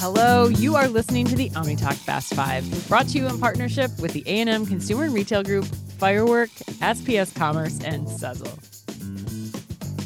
Hello, you are listening to the OmniTalk Fast Five, brought to you in partnership with the A&M Consumer and Retail Group, Firework, SPS Commerce, and Sezzle.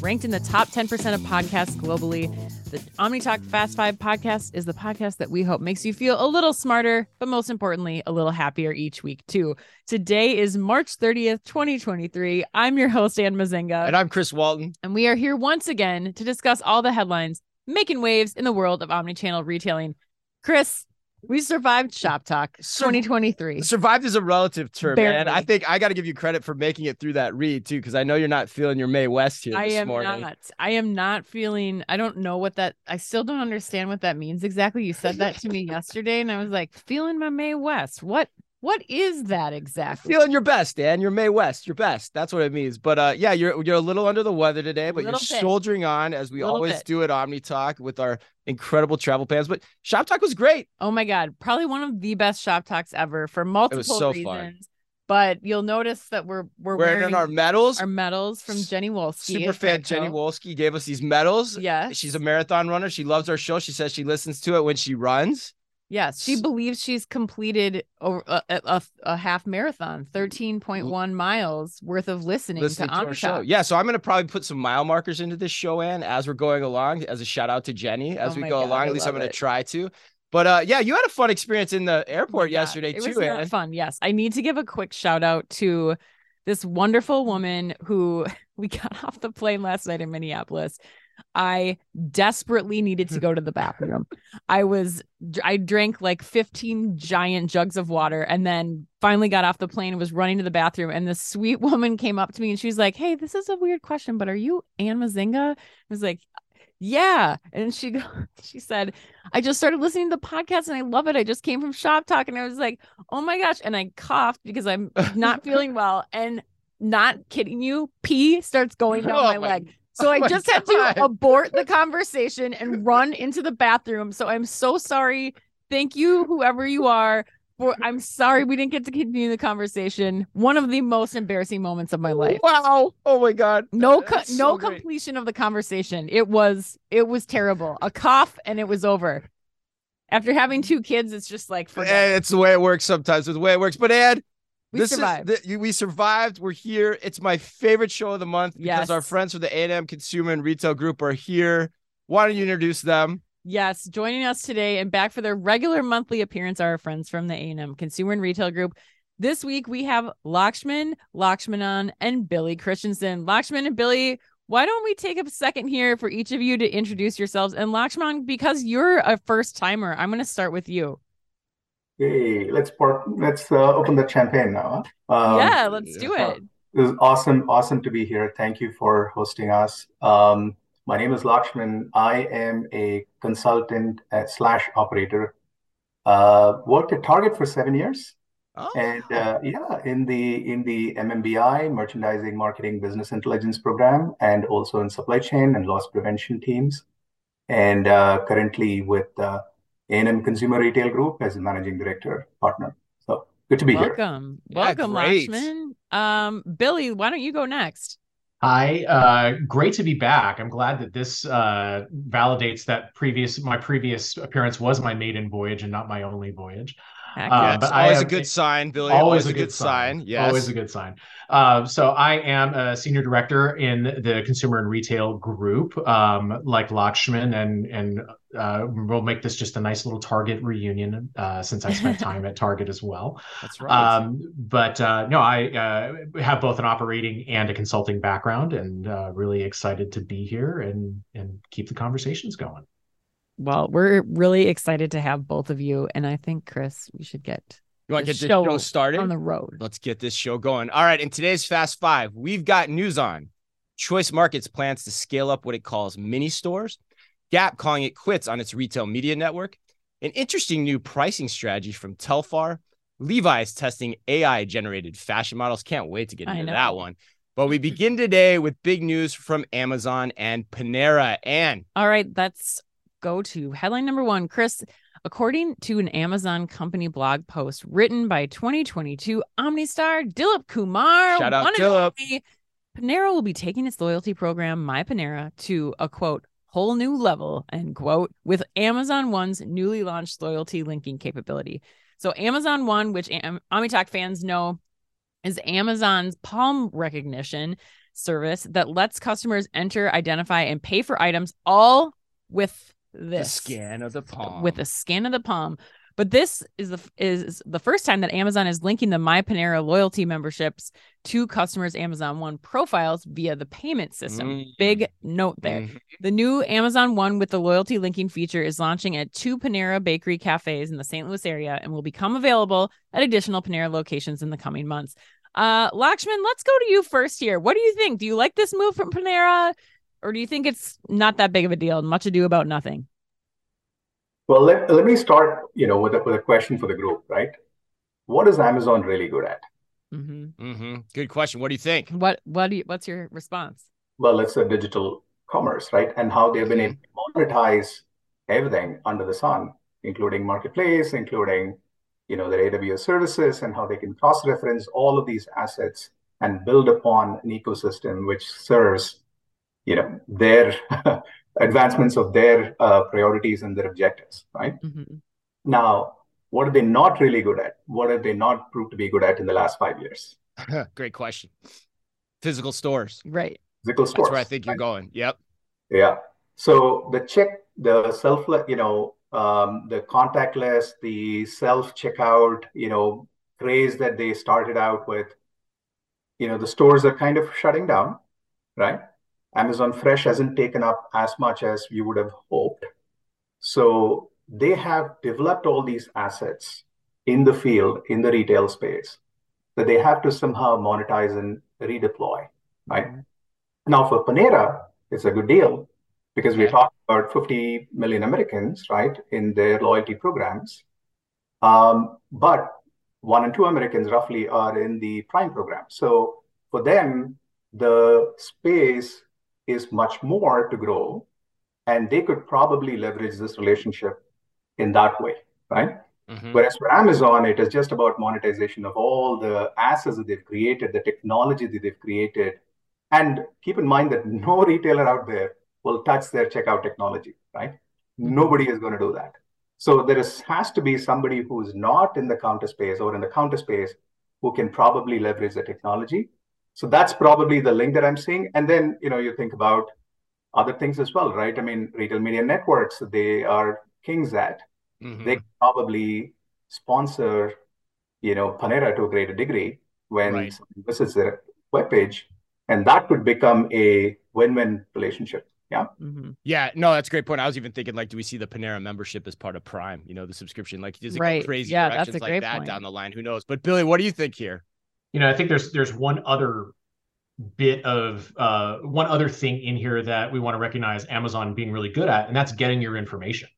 Ranked in the top 10% of podcasts globally, the OmniTalk Fast Five podcast is the podcast that we hope makes you feel a little smarter, but most importantly, a little happier each week, too. Today is March 30th, 2023. I'm your host, Anne Mezzenga. And I'm Chris Walton. And we are here once again to discuss all the headlines making waves in the world of omnichannel retailing. Chris, we survived Shop Talk 2023. Survived is a relative term, Barely. man. I think I got to give you credit for making it through that read too, because I know you're not feeling your Mae West here I this am morning. not. I am not feeling. I don't know what that. I still don't understand what that means exactly. You said that to me yesterday, and I was like, feeling my Mae West. What? What is that exactly? Feeling your best, Dan. You're Mae West. Your best. That's what it means. But uh, yeah, you're you're a little under the weather today, but you're bit. soldiering on as we always bit. do at Omni Talk with our incredible travel plans. But Shop Talk was great. Oh my god, probably one of the best shop talks ever for multiple so reasons. fun. But you'll notice that we're we're Wearing wearing our medals. our medals from Jenny Wolski. Super fan Jenny Wolski gave us these medals. Yes, She's a marathon runner. She loves our show. She says she listens to it when she runs. Yes, she believes she's completed over a, a, a, half marathon, thirteen point one miles worth of listening, listening to, to, our show. Yeah, so I'm gonna probably put some mile markers into this show, Anne, as we're going along, as a shout out to Jenny as Oh we go God, along. I At least I'm gonna try to. But uh, yeah, you had a fun experience in the Oh airport God, yesterday it too, was not Ann. fun. Yes, I need to give a quick shout out to this wonderful woman who we got off the plane last night in Minneapolis. I desperately needed to go to the bathroom. I was I drank like 15 giant jugs of water and then finally got off the plane and was running to the bathroom and this sweet woman came up to me and she's like, "Hey, this is a weird question, but are you Anne Mezzenga?" I was like, "Yeah." And she she said, "I just started listening to the podcast and I love it. I just came from Shop Talk and I was like, "Oh my gosh." And I coughed because I'm not feeling well and not kidding you, pee starts going down Oh my my- leg. So oh I just had to abort the conversation and run into the bathroom. So I'm so sorry. Thank you, whoever you are. For I'm sorry we didn't get to continue the conversation. One of the most embarrassing moments of my life. Wow! Oh my God! No, co- That's no great. completion of the conversation. It was, it was terrible. A cough and it was over. After having two kids, it's just like forget. Eh, It's the way it works sometimes. It's the way it works. But Ed, We this survived. is the, we survived. We're here. It's my favorite show of the month because our friends from the A&M Consumer and Retail Group are here. Why don't you introduce them? Yes, joining us today and back for their regular monthly appearance are our friends from the A&M Consumer and Retail Group. This week we have Lakshman, Lakshmanan, and Billy Christensen. Lakshman and Billy, why don't we take a second here for each of you to introduce yourselves? And Lakshman, because you're a first timer, I'm going to start with you. Hey, let's pour, let's uh, open the champagne now. huh? Um, yeah, let's do uh, it. It was awesome, awesome to be here. Thank you for hosting us. Um, my name is Lakshman. I am a consultant slash operator. Uh, worked at Target for seven years, Oh, and uh, yeah, in the in the MMBI, Merchandising, Marketing, Business Intelligence program, and also in supply chain and loss prevention teams. And uh, currently with uh, A&M Consumer Retail Group as a managing director partner. So good to be here. Welcome. Yeah, Welcome, great. Lakshman. Um, Billy, why don't you go next? Hi, uh, great to be back. I'm glad that this uh, validates that previous my previous appearance was my maiden voyage and not my only voyage. Heck Uh, yeah. yeah, it's but I always a good sign, Billy. Always, a good, sign. Yes. Always a good sign. Uh, so I am a senior director in the consumer and retail group, um, like Lakshman, and and uh, we'll make this just a nice little Target reunion uh, since I spent time at Target as well. That's right. Um, but uh, no, I uh, have both an operating and a consulting background, and uh, really excited to be here and and keep the conversations going. Well, we're really excited to have both of you. And I think, Chris, we should get you want to get this show started? on the road. Let's get this show going. All right. In today's Fast Five, we've got news on Choice Markets plans to scale up what it calls mini stores, Gap calling it quits on its retail media network, an interesting new pricing strategy from Telfar, Levi's testing AI generated fashion models. Can't wait to get into that one. But we begin today with big news from Amazon and Panera. And All right, let's go to headline number one. Chris, According to an Amazon company blog post written by 2022 OmniStar Dilip Kumar, Shout out, Dilip. only, Panera will be taking its loyalty program, My Panera, to a quote, whole new level, end quote, with Amazon One's newly launched loyalty linking capability. So, Amazon One, which Am- OmniTalk fans know is Amazon's palm recognition service that lets customers enter, identify, and pay for items all with The this scan of the palm. with a scan of the palm. But this is the is the first time that Amazon is linking the My Panera loyalty memberships to customers' Amazon One profiles via the payment system. Mm. Big note there. Mhm. The new Amazon One with the loyalty linking feature is launching at two Panera Bakery cafes in the St. Louis area and will become available at additional Panera locations in the coming months. Uh, Lakshman, let's go to you first here. What do you think? Do you like this move from Panera, or do you think it's not that big of a deal? Much ado about nothing. Well, let, let me start, you know, with a, with a question for the group, right? What is Amazon really good at? hmm Mhm. Good question. What do you think? What what do you, what's your response? Well, it's a digital commerce, right? And how they've been able to monetize everything under the sun, including marketplace, including, you know, their AWS services and how they can cross-reference all of these assets and build upon an ecosystem which serves, you know, their advancements of their uh, priorities and their objectives, right? hmm Now, what are they not really good at? What have they not proved to be good at in the last five years? Great question. Physical stores. Right. Physical stores. That's where I think you're right? going. Yep. Yeah. So the check, the self, you know, um, the contactless, the self checkout, you know, craze that they started out with, you know, the stores are kind of shutting down, right? Amazon Fresh hasn't taken up as much as we would have hoped. So they have developed all these assets in the field, in the retail space, that they have to somehow monetize and redeploy, right? Now, for Panera, it's a good deal because we're talking about 50 million Americans, right, in their loyalty programs. Um, but one and two Americans roughly are in the Prime program. So for them, the space is much more to grow, and they could probably leverage this relationship in that way, right? Mhm. Whereas for Amazon, it is just about monetization of all the assets that they've created, the technology that they've created. And keep in mind that no retailer out there will touch their checkout technology, right? Nobody is going to do that. So there is, has to be somebody who's not in the counter space or in the counter space who can probably leverage the technology. So that's probably the link that I'm seeing. And then, you know, you think about other things as well, right? I mean, retail media networks, they are kings at Mhm. they probably sponsor, you know, Panera to a greater degree when Right. someone visits their webpage, and that could become a win-win relationship. Yeah. hmm Yeah, no, that's a great point. I was even thinking, like, do we see the Panera membership as part of Prime? You know, the subscription, like, does it Right. crazy Yeah, that's a directions like great that point. down the line? Who knows? But Billy, what do you think here? You know, I think there's there's one other bit of uh, one other thing in here that we want to recognize Amazon being really good at, and that's getting your information,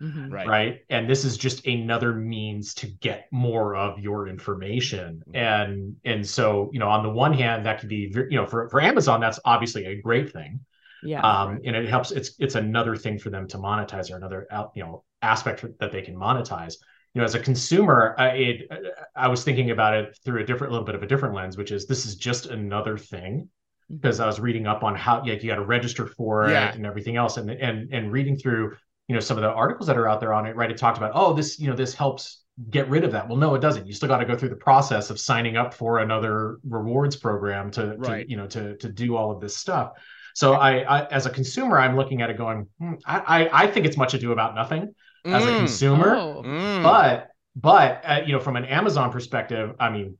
hmm Right. right? And this is just another means to get more of your information. Mhm. And and so, you know, on the one hand, that could be, you know, for for Amazon, that's obviously a great thing. Yeah. um, and it helps. It's it's another thing for them to monetize, or another out- you know aspect that they can monetize. You know, as a consumer, I, it I was thinking about it through a different, little bit of a different lens, which is this is just another thing because I was reading up on how like you got to register for Yeah. it and everything else, and and and reading through you know some of the articles that are out there on it. Right, it talked about oh this you know this helps get rid of that. Well, no, it doesn't. You still got to go through the process of signing up for another rewards program to, Right. to you know to to do all of this stuff. So I, I as a consumer, I'm looking at it going, hmm, I, I I think it's much ado about nothing as a Mm, consumer, Oh. mm. but but uh, you know from an Amazon perspective, I mean,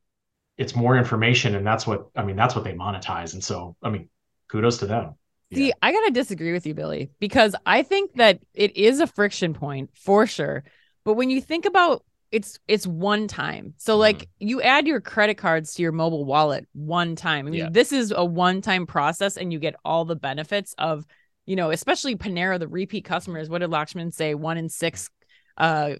it's more information, and that's what I mean. That's what they monetize, and so I mean, kudos to them. See, I gotta disagree with you, Billy, because I think that it is a friction point for sure. But when you think about it's it's one time. So Mhm. like you add your credit cards to your mobile wallet one time. I mean, Yeah. this is a one-time process and you get all the benefits of, you know, especially Panera, the repeat customers. What did Lakshman say? One in six uh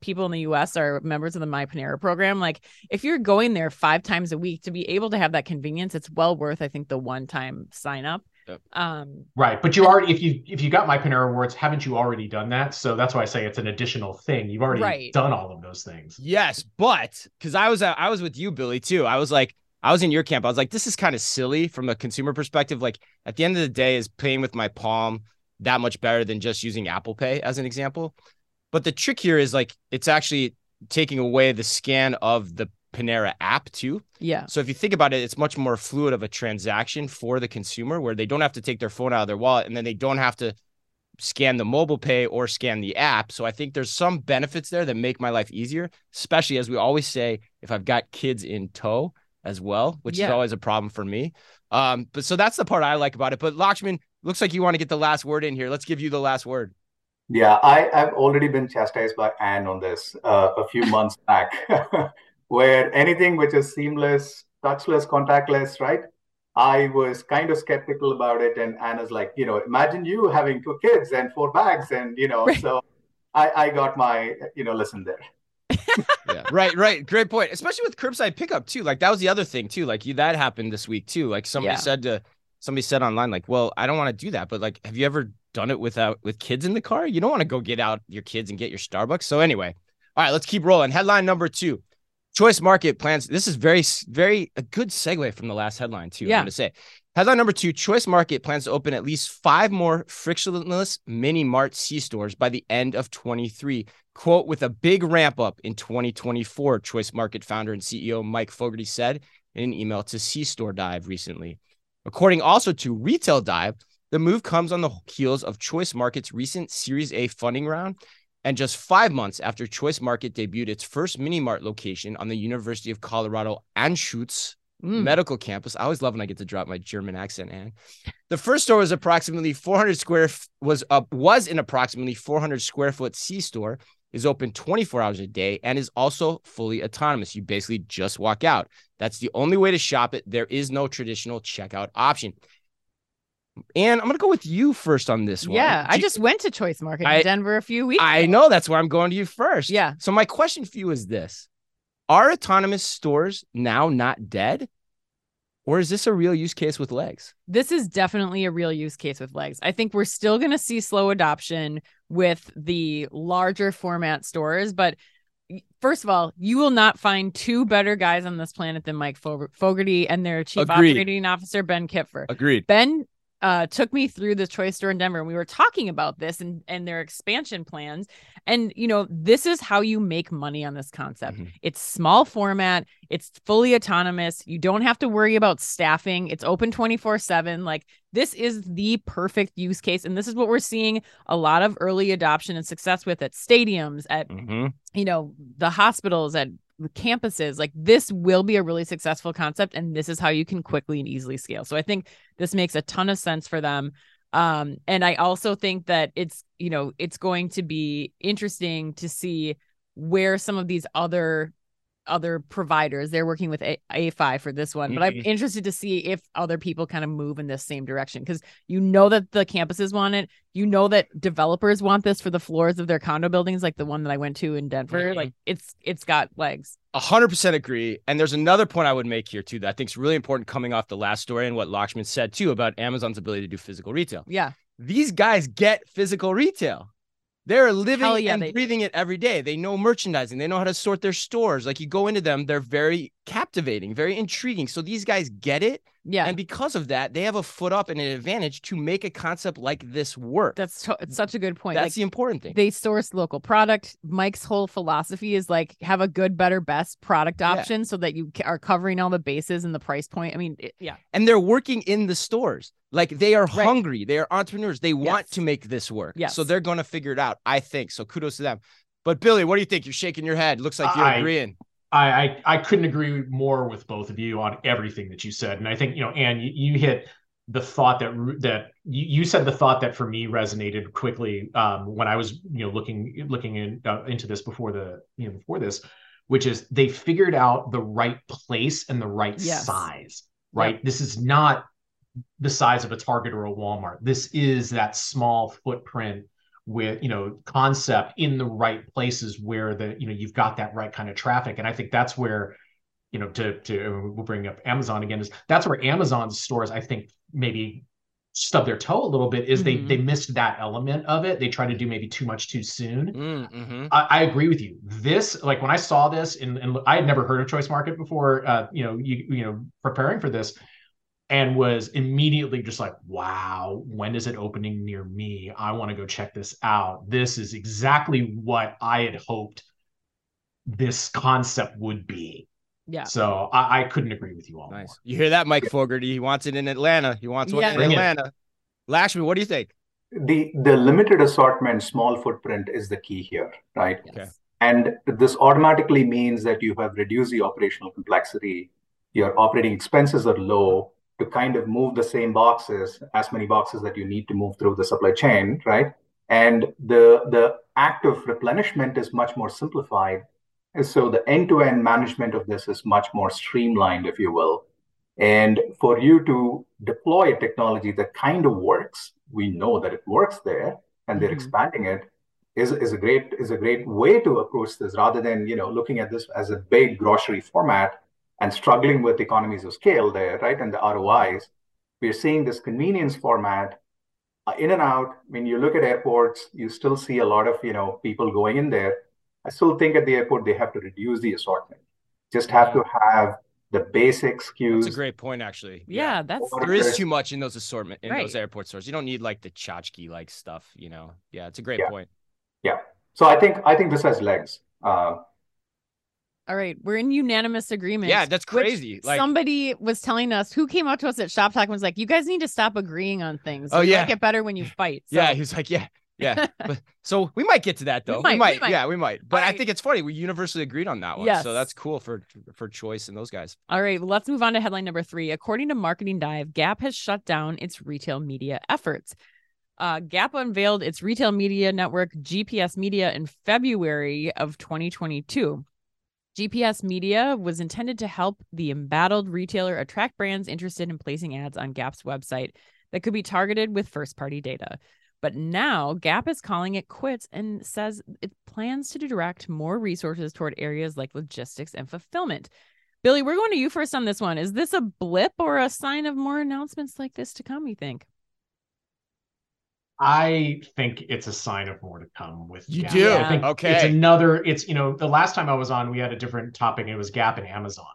people in the US are members of the My Panera program. Like if you're going there five times a week to be able to have that convenience, it's well worth, I think, the one-time sign up. Yep. Um, Right, but you already if you if you got my Panera Rewards, haven't you already done that? So that's why I say it's an additional thing. You've already Right. done all of those things. Yes, but because I was I was with you, Billy, too. I was like, I was in your camp. I was like, this is kind of silly from a consumer perspective. Like at the end of the day, is paying with my palm that much better than just using Apple Pay as an example? But the trick here is like it's actually taking away the scan of the Panera app too. yeah. So if you think about it, it's much more fluid of a transaction for the consumer where they don't have to take their phone out of their wallet and then they don't have to scan the mobile pay or scan the app. So I think there's some benefits there that make my life easier, especially as we always say, if I've got kids in tow as well, which is always a problem for me. Um, but so that's the part I like about it. But Lakshman, looks like you want to get the last word in here. Let's give you the last word. Yeah, I, I've already been chastised by Anne on this uh, a few months back, where anything which is seamless, touchless, contactless, right? I was kind of skeptical about it. And Anna's like, you know, imagine you having two kids and four bags. And, you know, Right. so I, I got my, you know, listen there. Yeah. Right right. Great point. Especially with curbside pickup too. Like that was the other thing too. Like you that happened this week too. Like somebody Yeah. said to somebody said online like well i don't want to do that but like have you ever done it without with kids in the car? You don't want to go get out your kids and get your starbucks. So anyway. All right let's keep rolling. Headline number two. Choice market plans this is very very a good segue from the last headline too i'm Yeah. going to say Headline number two Choice Market plans to open at least five more frictionless mini mart C stores by the end of 23. Quote, with a big ramp up in 2024, Choice Market founder and CEO Mike Fogarty said in an email to C Store Dive recently. According also to Retail Dive, the move comes on the heels of Choice Market's recent Series A funding round and just five months after Choice Market debuted its first mini mart location on the University of Colorado Anschutz Mm. medical campus. I always love when I get to drop my German accent. And the first store was approximately 400 square was up was an approximately 400 square foot C store. Is open 24 hours a day and is also fully autonomous. You basically just walk out. That's the only way to shop it. There is no traditional checkout option. And I'm gonna go with you first on this one. Yeah, I Do- just went to Choice Market I- in Denver a few weeks. I ago. know that's why I'm going to you first. Yeah. So my question for you is this: Are autonomous stores now not dead, or is this a real use case with legs? This is definitely a real use case with legs. I think we're still going to see slow adoption with the larger format stores, but first of all, you will not find two better guys on this planet than Mike Fogarty and their chief Agreed. operating officer Ben Kipfer. Agreed. Ben uh, took me through the choice store in Denver, and we were talking about this and and their expansion plans. And you know, this is how you make money on this concept. Mhm. It's small format. It's fully autonomous. You don't have to worry about staffing. It's open twenty four seven. Like this is the perfect use case, and this is what we're seeing a lot of early adoption and success with at stadiums, at Mhm. you know the hospitals at campuses like this will be a really successful concept and this is how you can quickly and easily scale. So i think this makes a ton of sense for them. Um and i also think that it's you know it's going to be interesting to see where some of these other other providers they're working with A- a5 for this one but i'm Mhm. interested to see if other people kind of move in this same direction because you know that the campuses want it you know that developers want this for the floors of their condo buildings like the one that i went to in denver Mhm. like it's it's got legs A hundred percent agree. And there's another point I would make here too that I think is really important coming off the last story and what Lakshman said too about Amazon's ability to do physical retail. yeah These guys get physical retail. They're living yeah, and they do. breathing it every day. They know merchandising. They know how to sort their stores. Like you go into them, they're very captivating, very intriguing. So these guys get it. Yeah And because of that, they have a foot up and an advantage to make a concept like this work. that's to- it's such a good point That's like the important thing. they source local product mike's whole philosophy is like have a good better best product Yeah. option so that you are covering all the bases and the price point i mean it, yeah and they're working in the stores. Like they are Right. hungry. They are entrepreneurs. They want to make this work. Yes. So they're going to figure it out, I think. So kudos to them. But Billy, what do you think? You're shaking your head. Looks like you're I- agreeing. I, I I couldn't agree more with both of you on everything that you said, and I think you know, Anne, you, you hit the thought that that you, you said the thought that for me resonated quickly um, when I was you know looking looking in, uh, into this before the you know before this, which is they figured out the right place and the right Yes. size. Right, this is not the size of a Target or a Walmart. This is that small footprint with you know concept in the right places where the you know you've got that right kind of traffic and i think that's where you know to to we'll bring up amazon again is that's where amazon's stores i think maybe stub their toe a little bit is Mhm. they they missed that element of it. They tried to do maybe too much too soon. Mm, mhm. I, I agree with you. This, like when I saw this, and, and I had never heard of Choice Market before. Uh, you know, you you know, preparing for this, and was immediately just like, wow, when is it opening near me? I want to go check this out. This is exactly what I had hoped this concept would be. Yeah. So I, I couldn't agree with you all. more. You hear that, Mike Fogarty? He wants it in Atlanta. He wants one Yeah. in Bring it. Atlanta. Lakshmi, what do you think? The the limited assortment, small footprint is the key here, right? Okay. Yes. And this automatically means that you have reduced the operational complexity. Your operating expenses are low to kind of move the same boxes, as many boxes that you need to move through the supply chain, right? And the the act of replenishment is much more simplified. And so the end-to-end management of this is much more streamlined, if you will. And for you to deploy a technology that kind of works, we know that it works there, and they're Mhm. expanding it, is, is a great is a great way to approach this rather than you know looking at this as a big grocery format and struggling with economies of scale there, right? And the ROIs. We're seeing this convenience format uh, in and out. When you look at airports, you still see a lot of you know people going in there. I still think at the airport they have to reduce the assortment. Just have to have the basic SKUs. That's a great point, actually. Yeah, that's There is too much in those assortment in those airport stores. You don't need like the tchotchke like stuff, you know. Yeah, it's a great Yeah. point. Yeah. So I think I think this has legs. Uh, all right. We're in unanimous agreement. Yeah, that's crazy. Like somebody was telling us who came out to us at Shop Talk and was like, "You guys need to stop agreeing on things. Oh, You yeah. like it better when you fight." So, Yeah, he was like, yeah, yeah. but, so we might get to that though. We might, might, we might. yeah, we might. But I think it's funny. We universally agreed on that one. Yes. So that's cool for for choice and those guys. All right, let's move on to headline number three. According to Marketing Dive, Gap has shut down its retail media efforts. Uh, Gap unveiled its retail media network, GPS Media, in February of 2022. GPS Media was intended to help the embattled retailer attract brands interested in placing ads on Gap's website that could be targeted with first party data. But now Gap is calling it quits and says it plans to direct more resources toward areas like logistics and fulfillment. Billy, we're going to you first on this one. Is this a blip or a sign of more announcements like this to come, you think? I think it's a sign of more to come with You Gap. do? I think Okay. It's another, it's, you know, the last time I was on, we had a different topic and it was Gap and Amazon.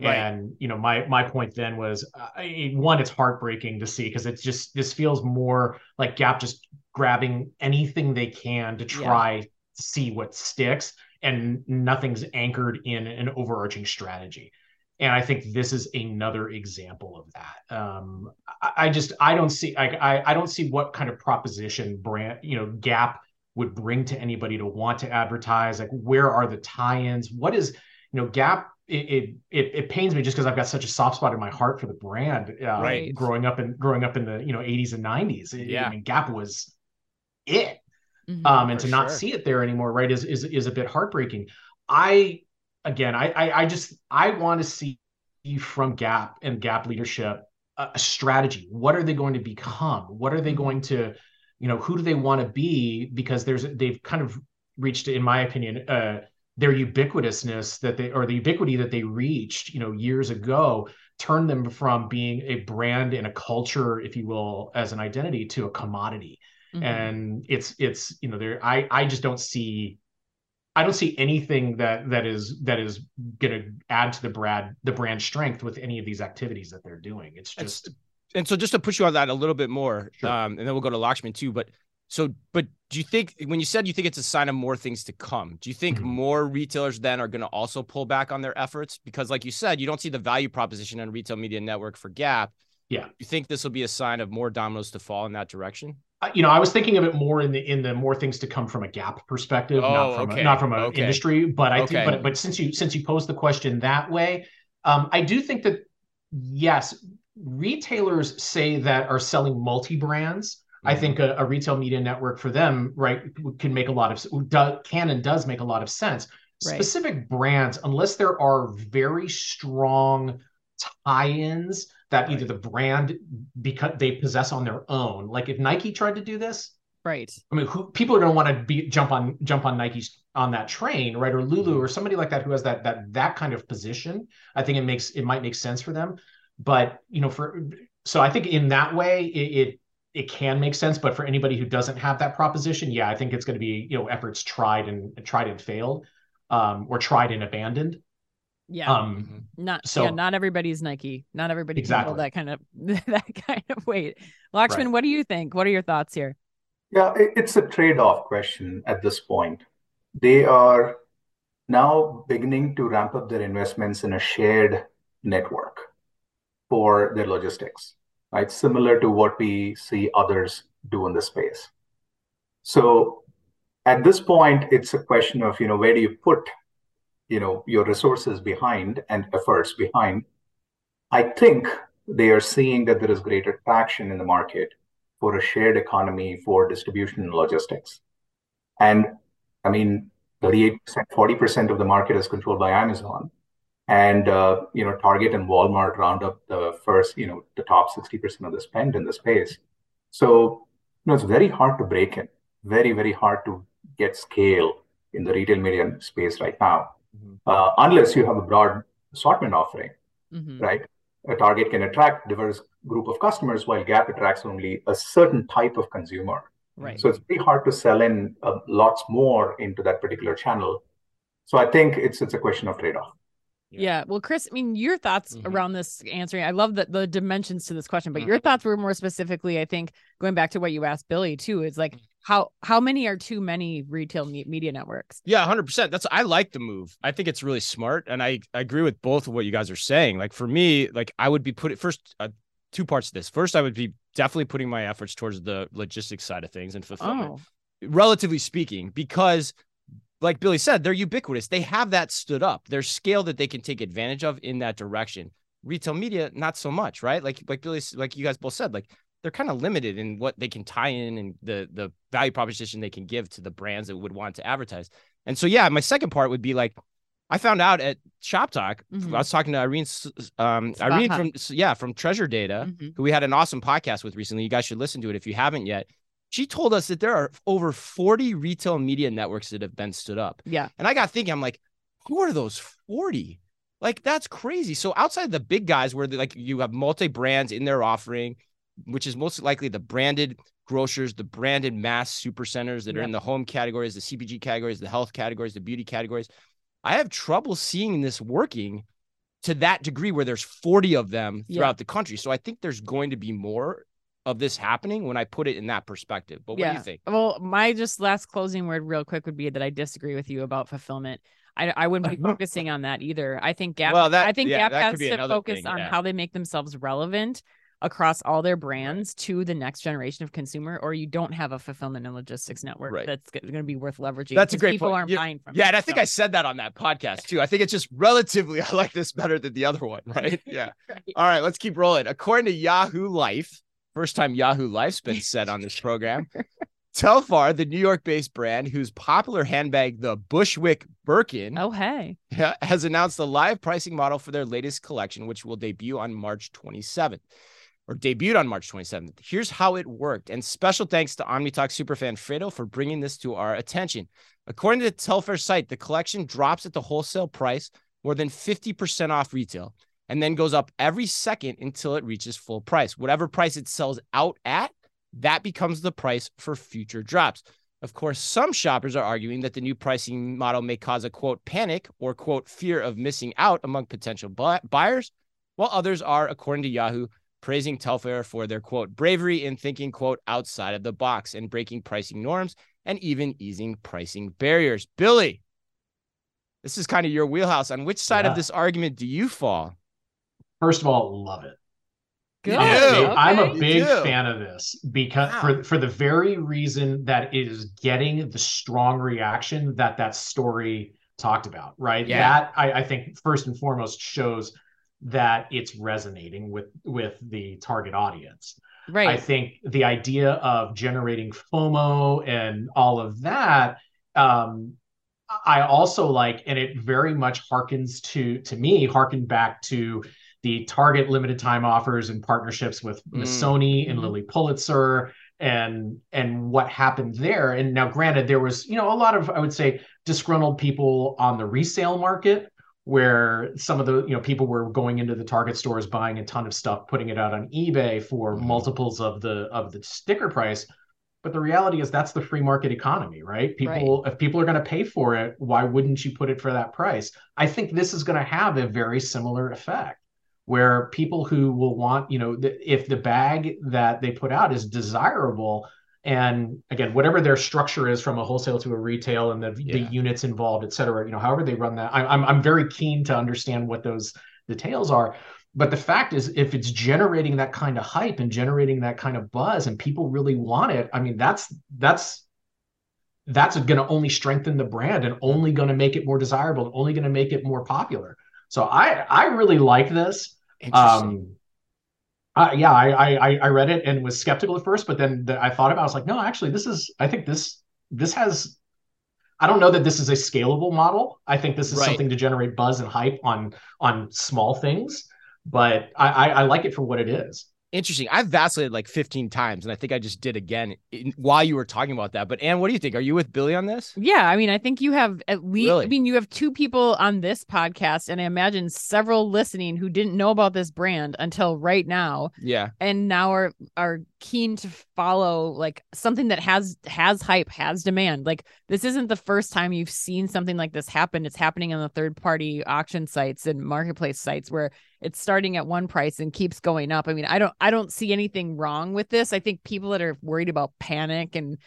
Right. And, you know, my, my point then was uh, one, it's heartbreaking to see because it's just, this feels more like Gap just grabbing anything they can to try to see what sticks and nothing's anchored in an overarching strategy. And I think this is another example of that. Um, I, I just I don't see I, I I don't see what kind of proposition brand you know Gap would bring to anybody to want to advertise. Like where are the tie-ins? What is you know Gap? It it it, it pains me just because I've got such a soft spot in my heart for the brand. Uh, Right. Growing up in growing up in the you know 80s and 90s. Yeah. I mean Gap was it Mhm. um, and to not sure. see it there anymore, right, is is is a bit heartbreaking. I again, I I, I just I want to see from Gap and Gap leadership a, a strategy. What are they going to become? What are they going to, you know, who do they want to be? Because there's they've kind of reached, in my opinion, uh, their ubiquitousness that they or the ubiquity that they reached, you know, years ago turned them from being a brand and a culture, if you will, as an identity to a commodity Mhm. and it's it's you know there i i just don't see i don't see anything that that is that is going to add to the brand the brand strength with any of these activities that they're doing it's just And so just to push you on that a little bit more, Sure. um, and then we'll go to Lakshman too. But so, but do you think when you said you think it's a sign of more things to come, do you think Mhm. more retailers then are going to also pull back on their efforts? Because, like you said, you don't see the value proposition on retail media network for Gap. Yeah. You think this will be a sign of more dominoes to fall in that direction? You know i was thinking of it more in the in the more things to come from a gap perspective Oh, not from okay. a, not from an Okay. industry but i Okay. think but but since you since you posed the question that way um i do think that yes retailers say that are selling multi brands Mm-hmm. I think a, a retail media network for them, right, can make a lot of do, can and does make a lot of sense. Right. Specific brands, unless there are very strong tie-ins that either the brand because they possess on their own. Like if Nike tried to do this, Right. I mean, who people are going to want to be jump on jump on Nike's on that train, right? Or Lulu or somebody like that who has that that that kind of position. I think it makes it might make sense for them. But you know, for so I think in that way, it, it it can make sense. But for anybody who doesn't have that proposition, yeah, I think it's going to be you know efforts tried and tried and failed, um, or tried and abandoned. Yeah. Um, not so yeah, not everybody's Nike. Not everybody exactly. that kind of that kind of weight. Lakshman, right. what do you think? What are your thoughts here? Yeah, it's a trade-off question at this point. They are now beginning to ramp up their investments in a shared network for their logistics, right? Similar to what we see others do in the space. So at this point, it's a question of, you know, where do you put, you know, your resources behind and efforts behind? I think they are seeing that there is greater traction in the market for a shared economy for distribution and logistics. And I mean, 38%, 40% of the market is controlled by Amazon. And, uh, you know, Target and Walmart round up the first, you know, the top 60% of the spend in the space. So, you know, it's very hard to break in, very, very hard to get scale in the retail media space right now, mm-hmm. uh, unless you have a broad assortment offering, mm-hmm. right? A Target can attract diverse group of customers, while Gap attracts only a certain type of consumer. Right. So it's pretty hard to sell in uh, lots more into that particular channel. So I think it's it's a question of trade off. Yeah. Well, Chris, I mean, your thoughts mm-hmm. around this answering, I love that the dimensions to this question, but mm-hmm. your thoughts were more specifically, I think, going back to what you asked Billy too, is like mm-hmm. how how many are too many retail me- media networks? Yeah, hundred percent. That's I like the move. I think it's really smart, and I, I agree with both of what you guys are saying. Like for me, like I would be putting first uh, two parts of this. First, I would be definitely putting my efforts towards the logistics side of things and fulfillment, oh. relatively speaking, because like Billy said, they're ubiquitous. They have that stood up. There's scale that they can take advantage of in that direction. Retail media, not so much, right? Like like Billy, like you guys both said, like they're kind of limited in what they can tie in and the the value proposition they can give to the brands that would want to advertise. And so, yeah, my second part would be like I found out at Shop Talk. Mm-hmm. I was talking to Irene, um, Irene from yeah from Treasure Data, mm-hmm. who we had an awesome podcast with recently. You guys should listen to it if you haven't yet. She told us that there are over 40 retail media networks that have been stood up. Yeah, and I got thinking, I'm like, who are those 40? Like that's crazy. So outside the big guys, where like you have multi brands in their offering, which is most likely the branded grocers, the branded mass super centers that are in the home categories, the CPG categories, the health categories, the beauty categories I have trouble seeing this working to that degree where there's 40 of them throughout yeah. the country. So I think there's going to be more of this happening when I put it in that perspective. But what yeah. do you think? Well, my just last closing word, real quick, would be that I disagree with you about fulfillment. I, I wouldn't be focusing on that either. I think Gap. Well, that, I think yeah, Gap has to focus thing, on how they make themselves relevant across all their brands to the next generation of consumer, or you don't have a fulfillment and logistics network right. that's going to be worth leveraging. That's a great people point. aren't yeah, buying from. Yeah, and I think so. I said that on that podcast too. I think it's just relatively I like this better than the other one, right? Yeah. right. All right, let's keep rolling. According to Yahoo Life, first time Yahoo Life's been said on this program. Telfar, the New York-based brand whose popular handbag, the Bushwick Birkin, oh hey, has announced a live pricing model for their latest collection, which will debut on March 27th or debuted on March 27th. Here's how it worked. And special thanks to OmniTalk superfan Fredo for bringing this to our attention. According to the Telfar site, the collection drops at the wholesale price more than 50% off retail and then goes up every second until it reaches full price. Whatever price it sells out at, that becomes the price for future drops. Of course, some shoppers are arguing that the new pricing model may cause a quote panic or quote fear of missing out among potential buyers, while others are, according to Yahoo, praising Telfar for their quote bravery in thinking quote outside of the box and breaking pricing norms and even easing pricing barriers. Billy, this is kind of your wheelhouse. On which side yeah. of this argument do you fall? First of all, love it. Good. Okay. I'm a big fan of this because wow. for for the very reason that it is getting the strong reaction that that story talked about, right? Yeah. That I, I think first and foremost shows that it's resonating with with the target audience. Right. I think the idea of generating FOMO and all of that um, I also like, and it very much harkens to to me, harken back to the Target limited time offers and partnerships with mm. Missoni and mm-hmm. Lilly Pulitzer and and what happened there. And now, granted, there was you know a lot of I would say disgruntled people on the resale market where some of the you know people were going into the target stores buying a ton of stuff putting it out on ebay for Mhm. multiples of the of the sticker price but the reality is that's the free market economy right people if people are going to pay for it why wouldn't you put it for that price i think this is going to have a very similar effect where people who will want you know the, if the bag that they put out is desirable and again whatever their structure is from a wholesale to a retail and the, the units involved et cetera you know however they run that I, I'm, I'm very keen to understand what those details are. But the fact is if it's generating that kind of hype and generating that kind of buzz and people really want it i mean that's that's that's going to only strengthen the brand and only going to make it more desirable and only going to make it more popular so i i really like this. Um uh, yeah I, I i read it and was skeptical at first but then the, i thought about it, i was like no actually this is i think this this has i don't know that this is a scalable model. I think this is Right. something to generate buzz and hype on on small things but I, I i like it for what it is Interesting. I've vacillated like 15 times, and I think I just did again in, while you were talking about that. But Anne, what do you think? Are you with Billy on this? Yeah, I mean, I think you have at least. Really? I mean, you have two people on this podcast, and I imagine several listening who didn't know about this brand until right now, Yeah. and now are are keen to follow like something that has has hype, has demand. Like this isn't the first time you've seen something like this happen. It's happening on the third party auction sites and marketplace sites where it's starting at one price and keeps going up. I mean, I don't I don't see anything wrong with this. I think people that are worried about panic and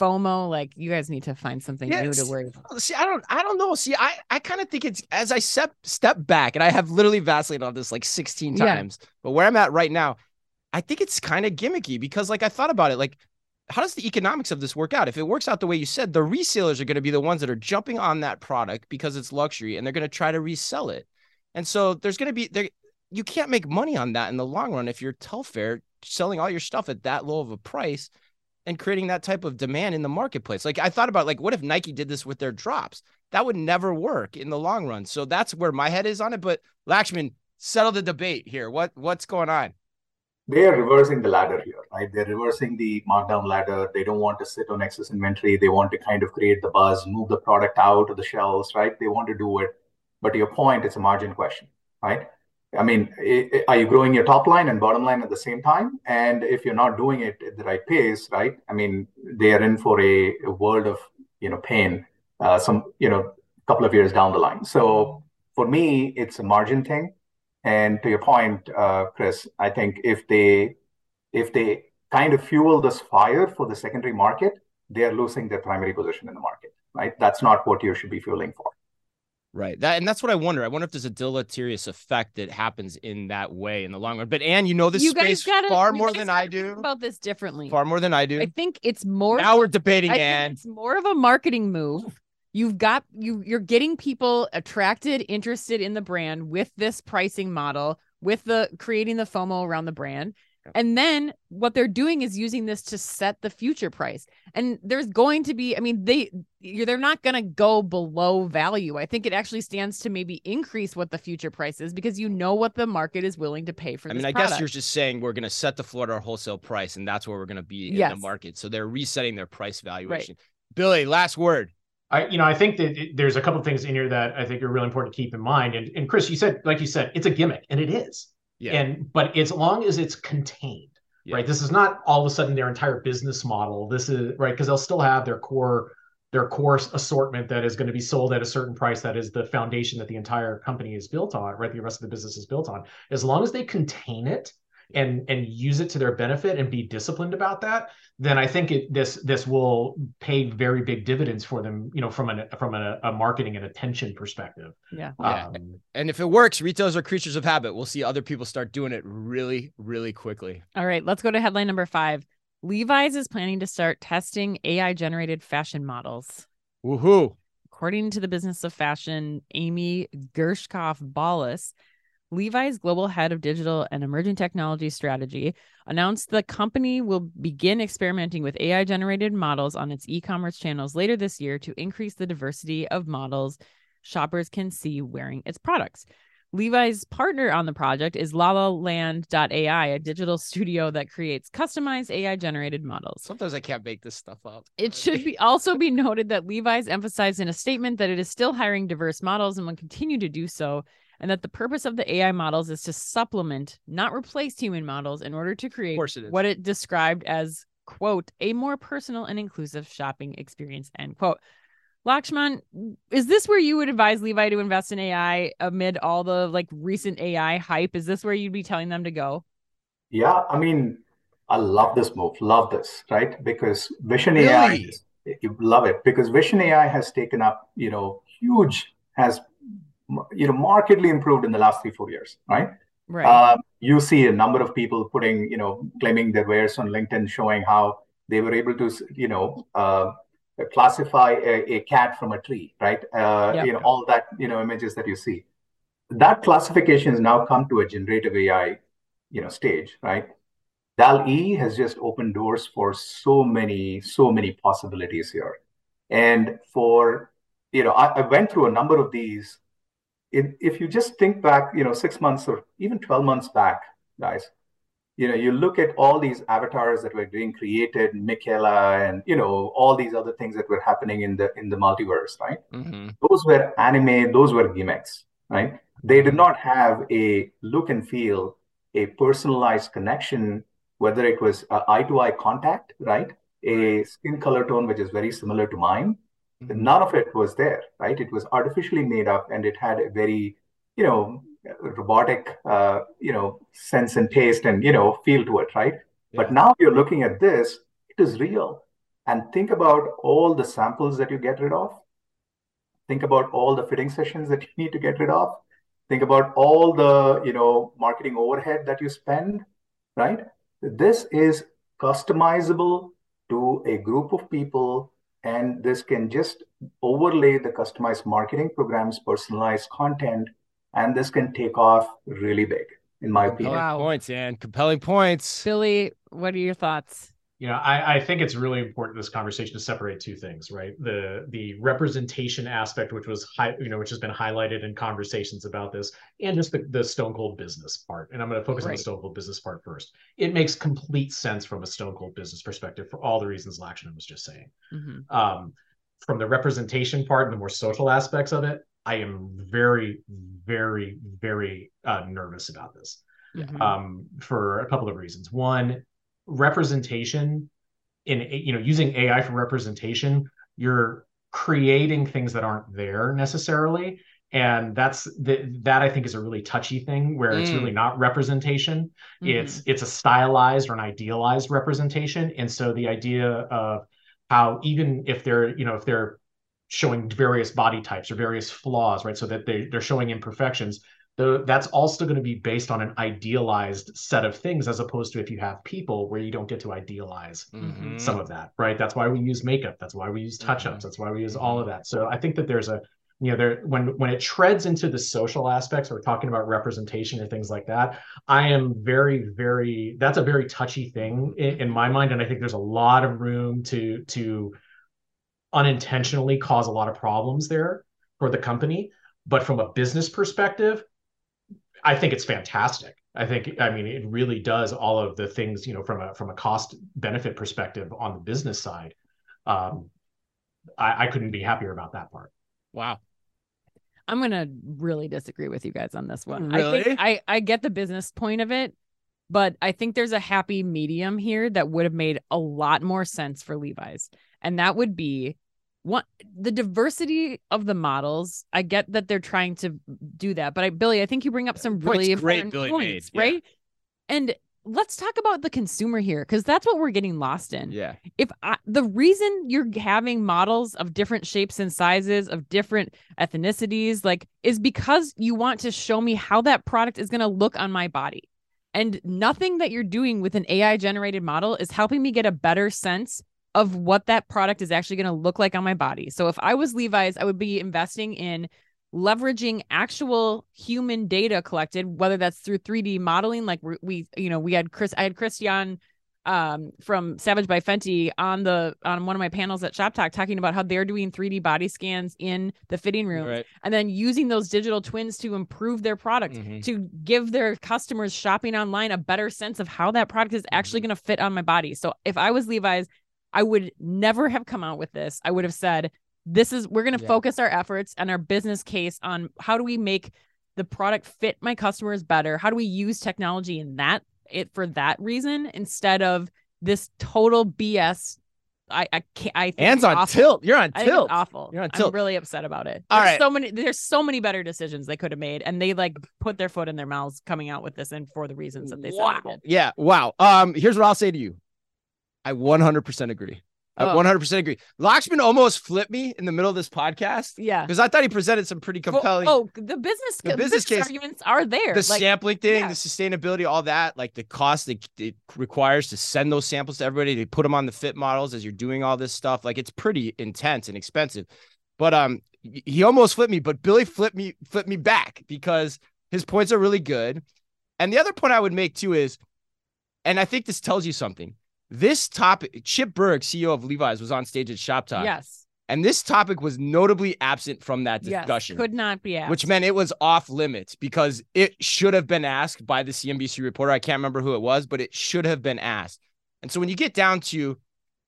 FOMO, like you guys need to find something new to worry about. See, I don't, I don't know. See, I, I kind of think it's as I step step back, and I have literally vacillated on this like 16 Yeah. times. But where I'm at right now, I think it's kind of gimmicky because, like, I thought about it, like, how does the economics of this work out? If it works out the way you said, the resellers are going to be the ones that are jumping on that product because it's luxury, and they're going to try to resell it. And so there's going to be there. You can't make money on that in the long run if you're Telfar selling all your stuff at that low of a price and creating that type of demand in the marketplace. Like I thought about like what if Nike did this with their drops? That would never work in the long run. So that's where my head is on it. But Lakshman, settle the debate here. What what's going on? They are reversing the ladder here, right? They're reversing the markdown ladder. They don't want to sit on excess inventory. They want to kind of create the buzz, move the product out of the shelves, right? They want to do it. But to your point, it's a margin question, right? I mean, are you growing your top line and bottom line at the same time? And if you're not doing it at the right pace, right? I mean, they are in for a, a world of you know pain, uh, some you know, couple of years down the line. So for me, it's a margin thing. And to your point, uh, Chris, I think if they if they kind of fuel this fire for the secondary market, they are losing their primary position in the market, right? That's not what you should be fueling for. Right. That and that's what I wonder. I wonder if there's a deleterious effect that happens in that way in the long run. But Anne, you know this you space gotta far more than gotta I think do. about this differently. Far more than I do. I think it's more now we're debating, I think Anne. it's more of a marketing move. You've got you you're getting people attracted, interested in the brand with this pricing model, with the creating the FOMO around the brand. And then what they're doing is using this to set the future price. And there's going to be, I mean, they you're, they're not going to go below value. I think it actually stands to maybe increase what the future price is because you know what the market is willing to pay for I mean, I product. guess you're just saying we're going to set the floor to our wholesale price, and that's where we're going to be in Yes. the market. So they're resetting their price valuation. Billy, last word. I, you know, I think that it- there's a couple of things in here that I think are really important to keep in mind. And, and Chris, you said, like you said, it's a gimmick, and it is. Yeah. And but as long as it's contained, Yeah. right? This is not all of a sudden their entire business model. This is right because they'll still have their core their core assortment that is going to be sold at a certain price that is the foundation that the entire company is built on, right? The rest of the business is built on. As long as they contain it and and use it to their benefit and be disciplined about that, then I think it this this will pay very big dividends for them, you know, from an from a, a marketing and attention perspective. yeah. Yeah. Um, And if it works, retailers are creatures of habit. We'll see other people start doing it really, really quickly. All right, let's go to headline number five. Levi's is planning to start testing AI generated fashion models. Woohoo. According to the business of fashion, Amy Gershkoff Bolles, Levi's global head of digital and emerging technology strategy, announced the company will begin experimenting with AI generated models on its e commerce channels later this year to increase the diversity of models shoppers can see wearing its products. Levi's partner on the project is LaLaLand.ai, a digital studio that creates customized AI generated models. Sometimes I can't make this stuff up. It should be also be noted that Levi's emphasized in a statement that it is still hiring diverse models and will continue to do so, and that the purpose of the AI models is to supplement, not replace human models in order to create course it is. what it described as quote a more personal and inclusive shopping experience end quote. Lakshman, is this where you would advise Levi to invest in AI amid all the like recent AI hype? Is this where you'd be telling them to go? Yeah, I mean, I love this move, love this, right? Because Vision AI, Really? is- you love it because Vision AI has taken up, you know, huge, has, you know, markedly improved in the last three, four years, right? Right. Um, you see a number of people putting, you know, claiming their wares on LinkedIn, showing how they were able to, you know, uh, classify a, a cat from a tree, right? Uh, Yep. You know, all that, you know, images that you see. That classification has now come to a generative AI, you know, stage, right? DALL-E has just opened doors for so many, so many possibilities here. And for, you know, I, I went through a number of these if, if you just think back, you know, six months or even 12 months back, guys, you know, you look at all these avatars that were being created, Miquela, and you know, all these other things that were happening in the in the multiverse, right? Mhm. Those were anime, those were gimmicks, right? They did not have a look and feel, a personalized connection, whether it was eye to eye contact, right? A skin color tone which is very similar to mine. None of it was there, right? It was artificially made up and it had a very, you know, robotic, uh, you know, sense and taste and, you know, feel to it, right? But now you're looking at this, it is real. And think about all the samples that you get rid of. Think about all the fitting sessions that you need to get rid of. Think about all the, you know, marketing overhead that you spend, right? This is customizable to a group of people, and this can just overlay the customized marketing programs, personalized content, and this can take off really big, in my opinion. Wow. points, and compelling points. Billy, what are your thoughts? You know, I, I think it's really important this conversation to separate two things, right? The the representation aspect, which was high, you know, which has been highlighted in conversations about this, and just the, the Stone Cold business part. And I'm going to focus on the Stone Cold business part first. It makes complete sense from a Stone Cold business perspective for all the reasons Lakshman was just saying. Mhm. Um, from the representation part and the more social aspects of it, I am very, very, very uh, nervous about this Mhm. um, for a couple of reasons. One, representation in you know using AI for representation, you're creating things that aren't there necessarily, and that's the, that I think is a really touchy thing where it's Mm. really not representation. Mhm. It's it's a stylized or an idealized representation, and so the idea of how even if they're you know if they're showing various body types or various flaws, right? So that they they're showing imperfections. Though that's also going to be based on an idealized set of things, as opposed to if you have people where you don't get to idealize Mhm. some of that, right? That's why we use makeup. That's why we use touch-ups. That's why we use all of that. So I think that there's a you know there when when it treads into the social aspects we're talking about representation or things like that i am very very that's a very touchy thing in, in my mind and i think there's a lot of room to to unintentionally cause a lot of problems there for the company but from a business perspective i think it's fantastic i think i mean it really does all of the things you know from a from a cost benefit perspective on the business side um i, I couldn't be happier about that part Wow. I'm gonna really disagree with you guys on this one. I Really? think I I get the business point of it, but I think there's a happy medium here that would have made a lot more sense for Levi's, and that would be one the diversity of the models. I get that they're trying to do that, but I Billy, I think you bring up uh, some Point's really great important made, points, yeah. right? And let's talk about the consumer here because that's what we're getting lost in Yeah. if I, the reason you're having models of different shapes and sizes of different ethnicities like is because you want to show me how that product is going to look on my body and nothing that you're doing with an ai generated model is helping me get a better sense of what that product is actually going to look like on my body so if i was levi's i would be investing in leveraging actual human data collected whether that's through 3d modeling like we, you know we had chris i had christian um, from Savage by Fenty on the on one of my panels at Shop Talk talking about how they're doing 3D body scans in the fitting room Right. and then using those digital twins to improve their product Mhm. to give their customers shopping online a better sense of how that product is actually Mm-hmm. going to fit on my body. So if I was Levi's, I would never have come out with this. I would have said, this is we're going to Yeah. focus our efforts and our business case on how do we make the product fit my customers better? How do we use technology in that it for that reason instead of this total BS? I I can't. I think Hands on awful. tilt. You're on I think tilt. awful. You're on I'm tilt. really upset about it. All there's right. so many. There's so many better decisions they could have made, and they like put their foot in their mouths coming out with this, and for the reasons that they said wow. did. Yeah. Wow. Um, here's what I'll say to you. I 100% agree. I Oh. 100% agree. Lakshman almost flipped me in the middle of this podcast Yeah. because I thought he presented some pretty compelling. oh, the business, the business business, case- arguments are there. the like, sampling thing, yeah. the sustainability, all that, like the cost that it requires to send those samples to everybody, to put them on the fit models as you're doing all this stuff. Like it's pretty intense and expensive. But um, he almost flipped me, but Billy flipped me, flipped me back because his points are really good. And the other point I would make too is, and I think this tells you something. This topic, Chip Bergh, CEO of Levi's, was on stage at Shop Talk, yes, and this topic was notably absent from that yes, discussion could not be asked. which meant it was off limits because it should have been asked by the CNBC reporter. I can't remember who it was, but it should have been asked. And so when you get down to,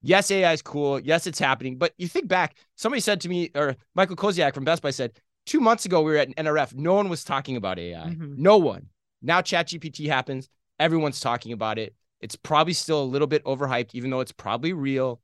yes, AI is cool. Yes, it's happening. But you think back, somebody said to me, or Michael Koziak from Best Buy said, two months ago, we were at NRF. No one was talking about AI. Mhm. No one. Now ChatGPT happens. Everyone's talking about it. It's probably still a little bit overhyped, even though it's probably real.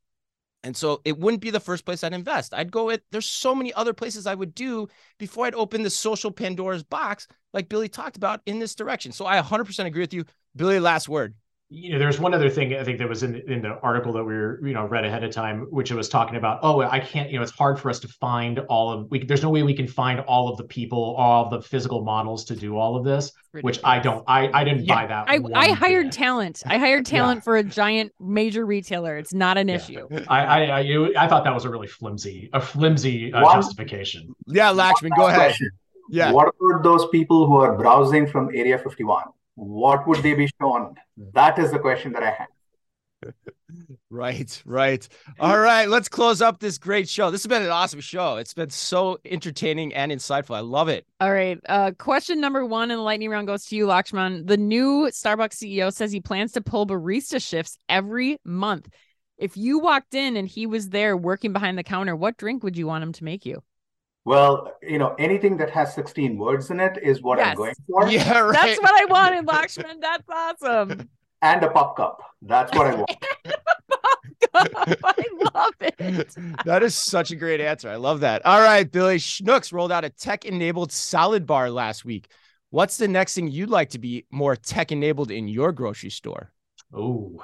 And so it wouldn't be the first place I'd invest. I'd go at there's so many other places I would do before I'd open the social Pandora's box, like Billy talked about in this direction. So I 100% agree with you. Billy, last word. You know, there's one other thing I think that was in in the article that we were, you know, read ahead of time, which it was talking about. Oh, I can't, you know, it's hard for us to find all of. We, there's no way we can find all of the people, all of the physical models to do all of this. Which I don't. I I didn't Yeah. buy that. I, I hired bit. talent. I hired talent for a giant major retailer. It's not an issue. I I I, you, I thought that was a really flimsy, a flimsy uh, One- justification. Yeah, Lakshman, go ahead. Yeah. What about those people who are browsing from Area 51? What would they be shown? That is the question that I have. Right, right. All right, let's close up this great show. This has been an awesome show. It's been so entertaining and insightful. I love it. All right. Uh, question number one in the lightning round goes to you, Lakshman. The new Starbucks CEO says he plans to pull barista shifts every month. If you walked in and he was there working behind the counter, what drink would you want him to make you? Well, you know, anything that has 16 words in it is what I'm going for. Yeah, right. That's what I want in Lakshman. That's awesome. And a pop cup. That's what I want. I love it. that is such a great answer. I love that. All right, Billy Schnucks rolled out a tech enabled salad bar last week. What's the next thing you'd like to be more tech enabled in your grocery store? Oh,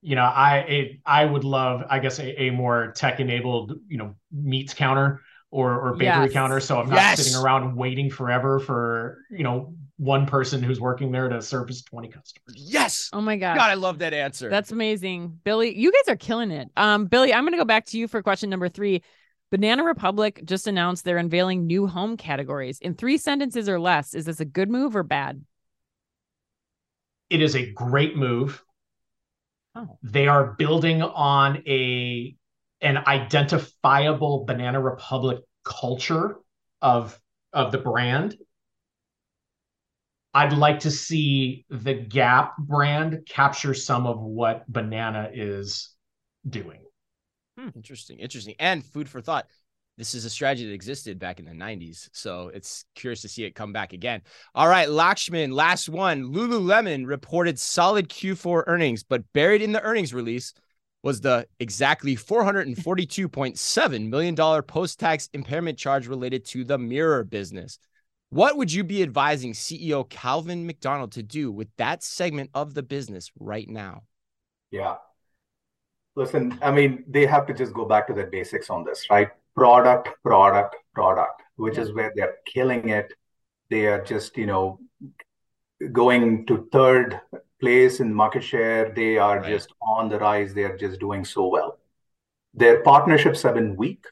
you know, I it, I would love, I guess, a, a more tech enabled, you know, meats counter or or bakery Yes. counter. So I'm not Yes. sitting around waiting forever for you know one person who's working there to service 20 customers. Yes. Oh my god. God, I love that answer. That's amazing. Billy, you guys are killing it. Um, Billy, I'm gonna go back to you for question number three. Banana Republic just announced they're unveiling new home categories. In three sentences or less, is this a good move or bad? It is a great move. Oh. They are building on a an identifiable Banana Republic culture of of the brand. I'd like to see the Gap brand capture some of what Banana is doing. Hmm, interesting, interesting. And food for thought. This is a strategy that existed back in the 90s. So it's curious to see it come back again. All right, Lakshman, last one. Lululemon reported solid Q4 earnings, but buried in the earnings release was the exactly $442.7 million post tax impairment charge related to the mirror business. What would you be advising CEO Calvin McDonald to do with that segment of the business right now? Yeah. Listen, I mean, they have to just go back to the basics on this, right? Product, product, product, which Yeah. is where they're killing it. They are just, you know, going to third place in market share. They are Right. just on the rise. They are just doing so well. Their partnerships have been weak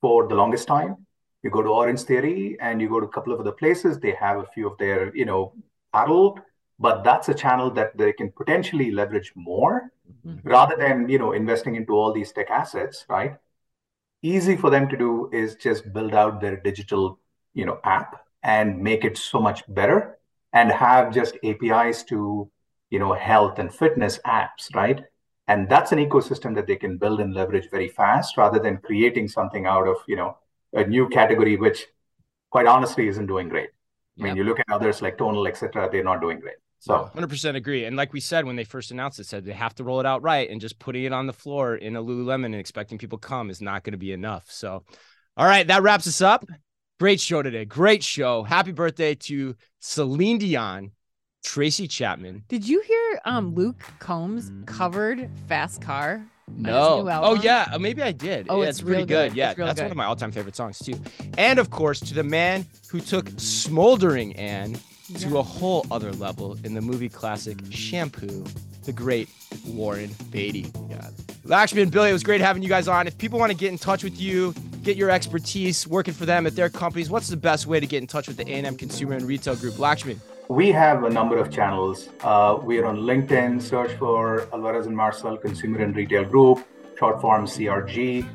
for the longest time. You go to Orange Theory and you go to a couple of other places, they have a few of their, you know, paddle but that's a channel that they can potentially leverage more Mhm. rather than you know investing into all these tech assets right easy for them to do is just build out their digital you know app and make it so much better and have just apis to you know health and fitness apps right? And that's an ecosystem that they can build and leverage very fast rather than creating something out of you know a new category which quite honestly isn't doing great. I mean Yep. you look at others like tonal etc they're not doing great so 100% agree. And like we said when they first announced it, said they have to roll it out right, and just putting it on the floor in a Lululemon and expecting people to come is not going to be enough. So, all right, that wraps us up. Great show today. Great show. Happy birthday to Celine Dion, Tracy Chapman. Did you hear um Luke Combs covered Fast Car? No. Oh yeah, uh, maybe I did. Oh, Yeah, it's pretty good. good. Yeah, It's real that's one of my all-time favorite songs too. And of course, to the man who took smoldering Anne to a whole other level in the movie classic Shampoo, the great Warren Beatty. Yeah. Lakshmi and Billy, it was great having you guys on. If people want to get in touch with you, get your expertise working for them at their companies, what's the best way to get in touch with the A&M Consumer and Retail Group? Lakshmi. We have a number of channels. Uh, we are on LinkedIn. Search for Alvarez and Marsal Consumer and Retail Group, short form CRG.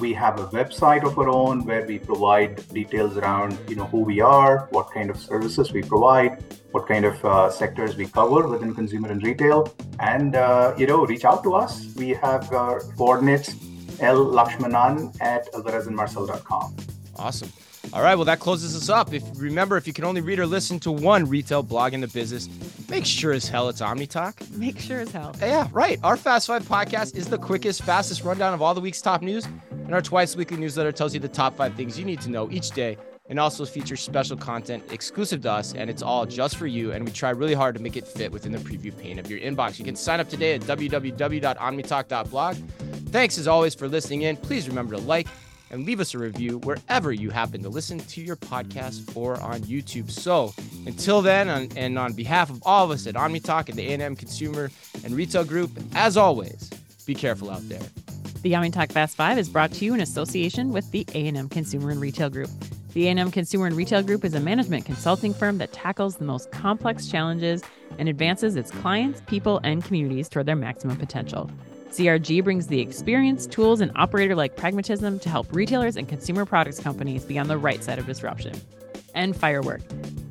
We have a website of our own where we provide details around, you know, who we are, what kind of services we provide, what kind of uh, sectors we cover within consumer and retail, and uh, you know, reach out to us. We have uh, coordinates L Lakshmanan at alvarezandmarsal.com. Awesome. All right, well, that closes us up. If remember, if you can only read or listen to one retail blog in the business, make sure as hell it's OmniTalk. Make sure as hell. Yeah, right. Our Fast Five podcast is the quickest, fastest rundown of all the week's top news. And our twice weekly newsletter tells you the top five things you need to know each day and also features special content exclusive to us. And it's all just for you. And we try really hard to make it fit within the preview pane of your inbox. You can sign up today at www.omnitalk.blog. Thanks as always for listening in. Please remember to like and leave us a review wherever you happen to listen to your podcast or on YouTube. So until then, on, and on behalf of all of us at OmniTalk and the A&M Consumer and Retail Group, as always, be careful out there. The OmniTalk Fast Five is brought to you in association with the A&M Consumer and Retail Group. The A&M Consumer and Retail Group is a management consulting firm that tackles the most complex challenges and advances its clients, people, and communities toward their maximum potential. CRG brings the experience, tools, and operator-like pragmatism to help retailers and consumer products companies be on the right side of disruption. And Firework.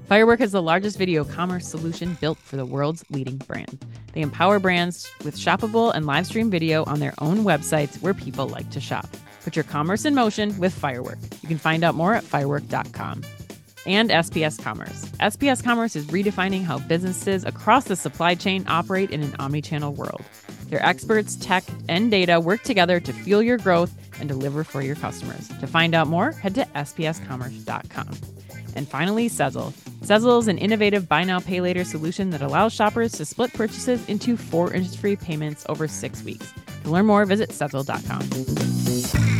Firework is the largest video commerce solution built for the world's leading brand. They empower brands with shoppable and live stream video on their own websites where people like to shop. Put your commerce in motion with Firework. You can find out more at firework.com. And SPS Commerce. SPS Commerce is redefining how businesses across the supply chain operate in an omnichannel world. Their experts, tech, and data work together to fuel your growth and deliver for your customers. To find out more, head to spscommerce.com. And finally, Sezzle. Sezzle is an innovative buy now, pay later solution that allows shoppers to split purchases into four interest free payments over six weeks. To learn more, visit Sezzle.com.